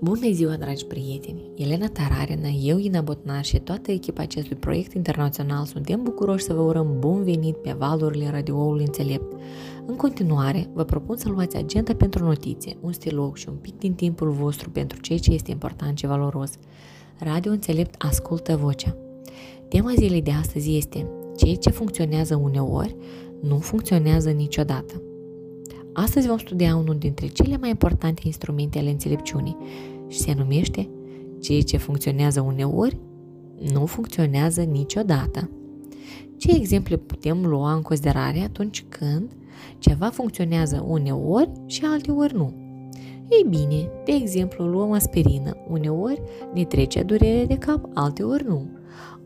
Bună ziua, dragi prieteni! Elena Tararina, eu, Ina Botnar și toată echipa acestui proiect internațional suntem bucuroși să vă urăm bun venit pe valurile radioului înțelept. În continuare, vă propun să luați agenda pentru notițe, un stilou și un pic din timpul vostru pentru ceea ce este important și valoros. Radio Înțelept ascultă vocea. Tema zilei de astăzi este Ceea ce funcționează uneori, nu funcționează niciodată. Astăzi vom studia unul dintre cele mai importante instrumente ale înțelepciunii și se numește Ceea ce funcționează uneori, nu funcționează niciodată. Ce exemple putem lua în considerare atunci când ceva funcționează uneori și alteori nu? Ei bine, de exemplu, luăm aspirină. Uneori ne trece durere de cap, alteori nu.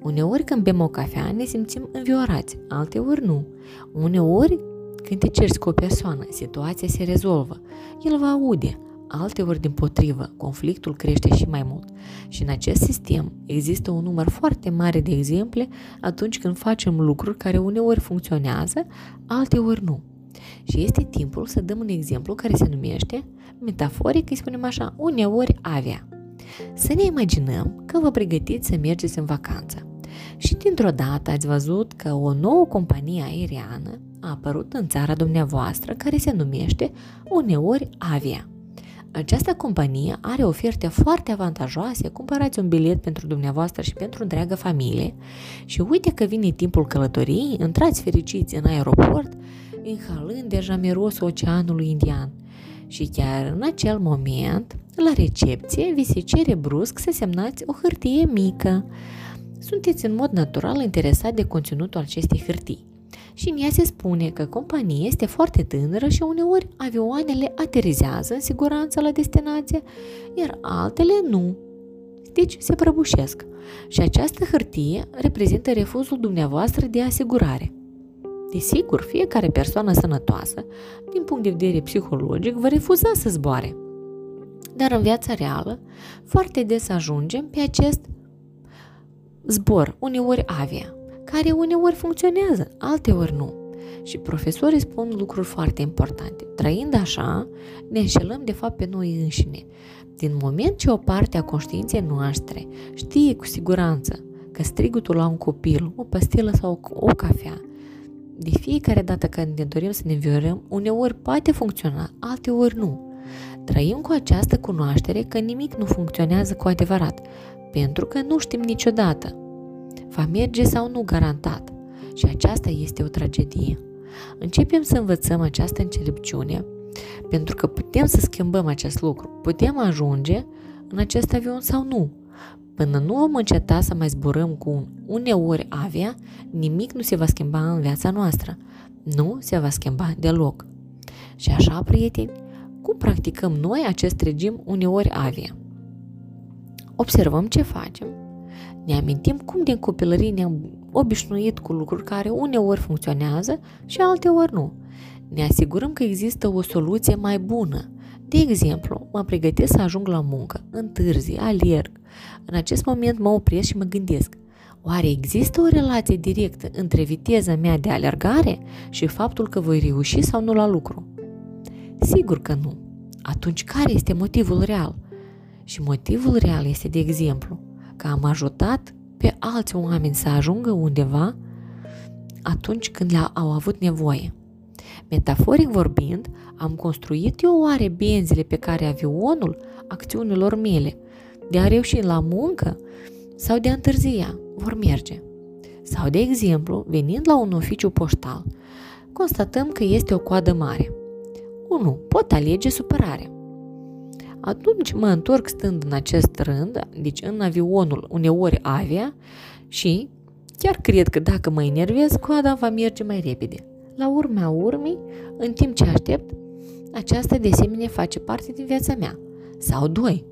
Uneori când bem o cafea ne simțim înviorați, alteori nu. Uneori când te ceri cu o persoană, situația se rezolvă. El va aude. Alte ori din potrivă, conflictul crește și mai mult. Și în acest sistem există un număr foarte mare de exemple atunci când facem lucruri care uneori funcționează, alte ori nu. Și este timpul să dăm un exemplu care se numește, metaforic îi spunem așa, uneori avea. Să ne imaginăm că vă pregătiți să mergeți în vacanță și dintr-o dată ați văzut că o nouă companie aeriană a apărut în țara dumneavoastră care se numește uneori Avia. Această companie are oferte foarte avantajoase, cumpărați un bilet pentru dumneavoastră și pentru întreaga familie și uite că vine timpul călătoriei, intrați fericiți în aeroport, inhalând deja mirosul oceanului indian. Și chiar în acel moment, la recepție, vi se cere brusc să semnați o hârtie mică sunteți în mod natural interesat de conținutul acestei hârtii. Și în ea se spune că compania este foarte tânără și uneori avioanele aterizează în siguranță la destinație, iar altele nu. Deci se prăbușesc. Și această hârtie reprezintă refuzul dumneavoastră de asigurare. Desigur, fiecare persoană sănătoasă, din punct de vedere psihologic, va refuza să zboare. Dar în viața reală, foarte des ajungem pe acest zbor, uneori avia, care uneori funcționează, alteori nu. Și profesorii spun lucruri foarte importante. Trăind așa, ne înșelăm de fapt pe noi înșine. Din moment ce o parte a conștiinței noastre știe cu siguranță că strigutul la un copil, o pastilă sau o, o cafea, de fiecare dată când ne dorim să ne înviorăm, uneori poate funcționa, alteori nu. Trăim cu această cunoaștere că nimic nu funcționează cu adevărat, pentru că nu știm niciodată. Va merge sau nu garantat. Și aceasta este o tragedie. Începem să învățăm această înțelepciune pentru că putem să schimbăm acest lucru. Putem ajunge în acest avion sau nu. Până nu vom înceta să mai zburăm cu un uneori avia, nimic nu se va schimba în viața noastră. Nu se va schimba deloc. Și așa, prieteni, cum practicăm noi acest regim uneori avia? Observăm ce facem, ne amintim cum din copilărie ne-am obișnuit cu lucruri care uneori funcționează și alteori nu. Ne asigurăm că există o soluție mai bună. De exemplu, mă pregătesc să ajung la muncă, întârzi, alerg. În acest moment mă opresc și mă gândesc. Oare există o relație directă între viteza mea de alergare și faptul că voi reuși sau nu la lucru? Sigur că nu. Atunci care este motivul real? Și motivul real este, de exemplu, că am ajutat pe alți oameni să ajungă undeva atunci când le-au avut nevoie. Metaforic vorbind, am construit eu oare benzile pe care avionul acțiunilor mele de a reuși la muncă sau de a întârzia vor merge. Sau, de exemplu, venind la un oficiu poștal, constatăm că este o coadă mare. 1. Pot alege supărarea. Atunci mă întorc stând în acest rând, deci în avionul uneori avia și chiar cred că dacă mă enervez, coada va merge mai repede. La urmea urmei, în timp ce aștept, aceasta de asemenea face parte din viața mea. Sau doi,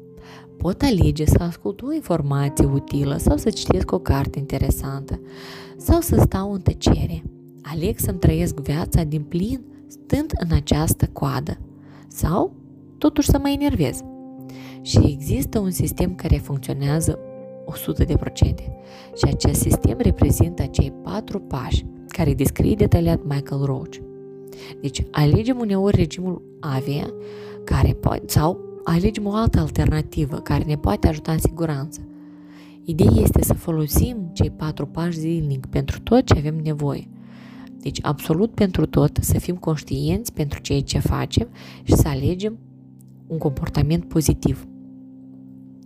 pot alege să ascult o informație utilă sau să citesc o carte interesantă sau să stau în tăcere. Aleg să-mi trăiesc viața din plin stând în această coadă. Sau totuși să mă enervez. Și există un sistem care funcționează 100%. Și acest sistem reprezintă acei patru pași care descrie detaliat Michael Roach. Deci alegem uneori regimul avia care poate, sau alegem o altă alternativă care ne poate ajuta în siguranță. Ideea este să folosim cei patru pași zilnic pentru tot ce avem nevoie. Deci, absolut pentru tot, să fim conștienți pentru ceea ce facem și să alegem un comportament pozitiv.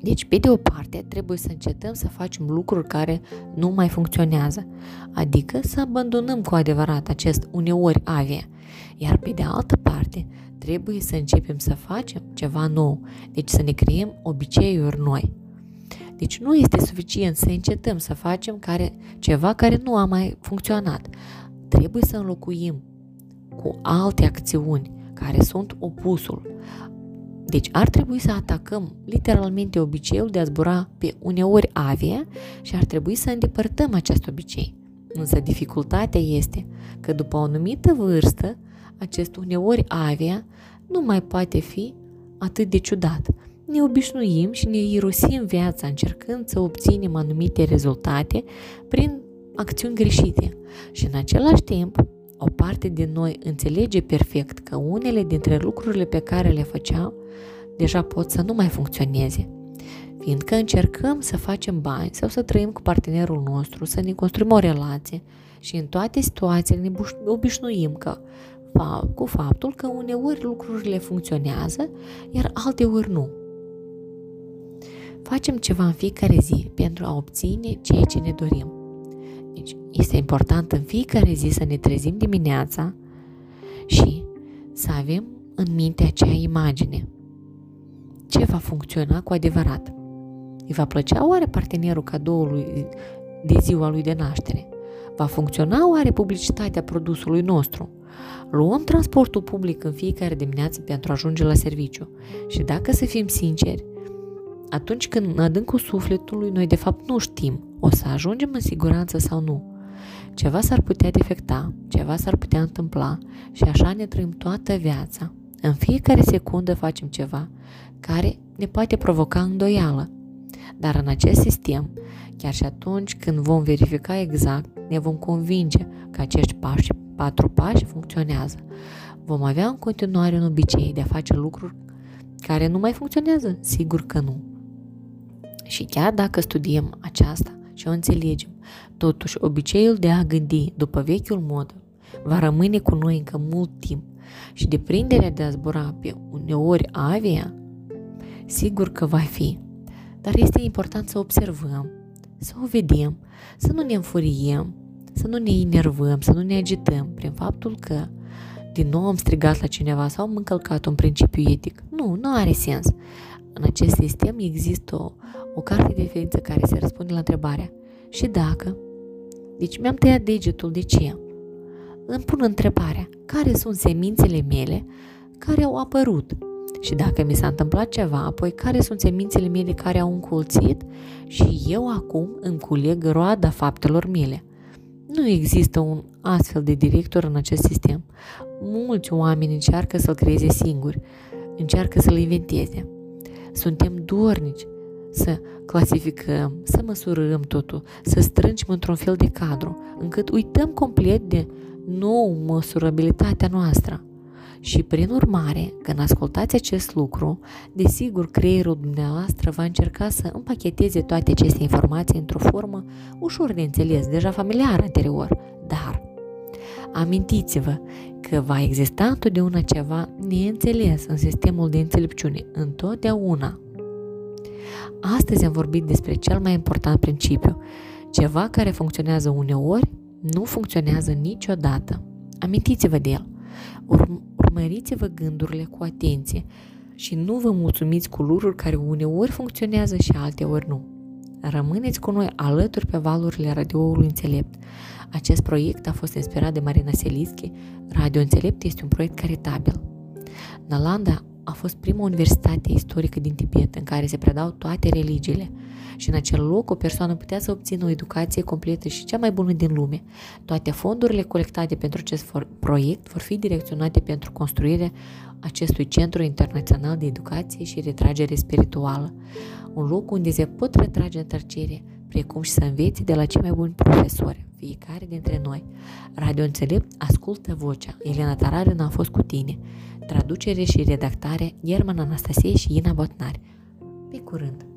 Deci, pe de o parte, trebuie să încetăm să facem lucruri care nu mai funcționează, adică să abandonăm cu adevărat acest uneori avea, iar pe de altă parte, trebuie să începem să facem ceva nou, deci să ne creăm obiceiuri noi. Deci nu este suficient să încetăm să facem care, ceva care nu a mai funcționat. Trebuie să înlocuim cu alte acțiuni care sunt opusul. Deci ar trebui să atacăm literalmente obiceiul de a zbura pe uneori avia și ar trebui să îndepărtăm acest obicei. Însă dificultatea este că după o anumită vârstă, acest uneori avia nu mai poate fi atât de ciudat. Ne obișnuim și ne irosim viața încercând să obținem anumite rezultate prin acțiuni greșite și în același timp o parte din noi înțelege perfect că unele dintre lucrurile pe care le făceau deja pot să nu mai funcționeze. Fiindcă încercăm să facem bani sau să trăim cu partenerul nostru, să ne construim o relație și în toate situațiile ne obișnuim că cu faptul că uneori lucrurile funcționează, iar alteori nu. Facem ceva în fiecare zi pentru a obține ceea ce ne dorim. Deci este important în fiecare zi să ne trezim dimineața și să avem în minte acea imagine. Ce va funcționa cu adevărat? Îi va plăcea oare partenerul cadoului de ziua lui de naștere? Va funcționa oare publicitatea produsului nostru? Luăm transportul public în fiecare dimineață pentru a ajunge la serviciu și dacă să fim sinceri, atunci când în adâncul sufletului noi de fapt nu știm o să ajungem în siguranță sau nu. Ceva s-ar putea defecta, ceva s-ar putea întâmpla și așa ne trăim toată viața. În fiecare secundă facem ceva care ne poate provoca îndoială. Dar în acest sistem, chiar și atunci când vom verifica exact, ne vom convinge că acești pași, patru pași funcționează. Vom avea în continuare un obicei de a face lucruri care nu mai funcționează? Sigur că nu. Și chiar dacă studiem aceasta și o înțelegem, totuși obiceiul de a gândi după vechiul mod va rămâne cu noi încă mult timp și deprinderea de a zbura pe uneori avia, sigur că va fi. Dar este important să observăm, să o vedem, să nu ne înfuriem, să nu ne enervăm, să nu ne agităm prin faptul că din nou am strigat la cineva sau am încălcat un principiu etic. Nu, nu are sens. În acest sistem există o, o carte de referință care se răspunde la întrebarea și dacă? Deci mi-am tăiat degetul, de ce? Îmi pun întrebarea, care sunt semințele mele care au apărut? Și dacă mi s-a întâmplat ceva, apoi care sunt semințele mele care au încolțit și eu acum îmi culeg roada faptelor mele. Nu există un astfel de director în acest sistem. Mulți oameni încearcă să-l creeze singuri, încearcă să-l inventeze. Suntem dornici să clasificăm, să măsurăm totul, să strângem într-un fel de cadru, încât uităm complet de nou măsurabilitatea noastră. Și prin urmare, când ascultați acest lucru, desigur creierul dumneavoastră va încerca să împacheteze toate aceste informații într-o formă ușor de înțeles, deja familiară anterior. Dar amintiți-vă că va exista întotdeauna ceva neînțeles în sistemul de înțelepciune, întotdeauna. Astăzi am vorbit despre cel mai important principiu. Ceva care funcționează uneori, nu funcționează niciodată. Amintiți-vă de el. Urmăriți-vă gândurile cu atenție și nu vă mulțumiți cu lucruri care uneori funcționează și alteori nu. Rămâneți cu noi alături pe valurile radioului înțelept. Acest proiect a fost inspirat de Marina Selischi. Radio Înțelept este un proiect caritabil. Nalanda a fost prima universitate istorică din Tibet în care se predau toate religiile – și în acel loc o persoană putea să obțină o educație completă și cea mai bună din lume. Toate fondurile colectate pentru acest proiect vor fi direcționate pentru construirea acestui centru internațional de educație și retragere spirituală, un loc unde se pot retrage în tăcere, precum și să înveți de la cei mai buni profesori, fiecare dintre noi. Radio Înțelept ascultă vocea. Elena Tararin a fost cu tine. Traducere și redactare German Anastasie și Ina Botnari. Pe curând!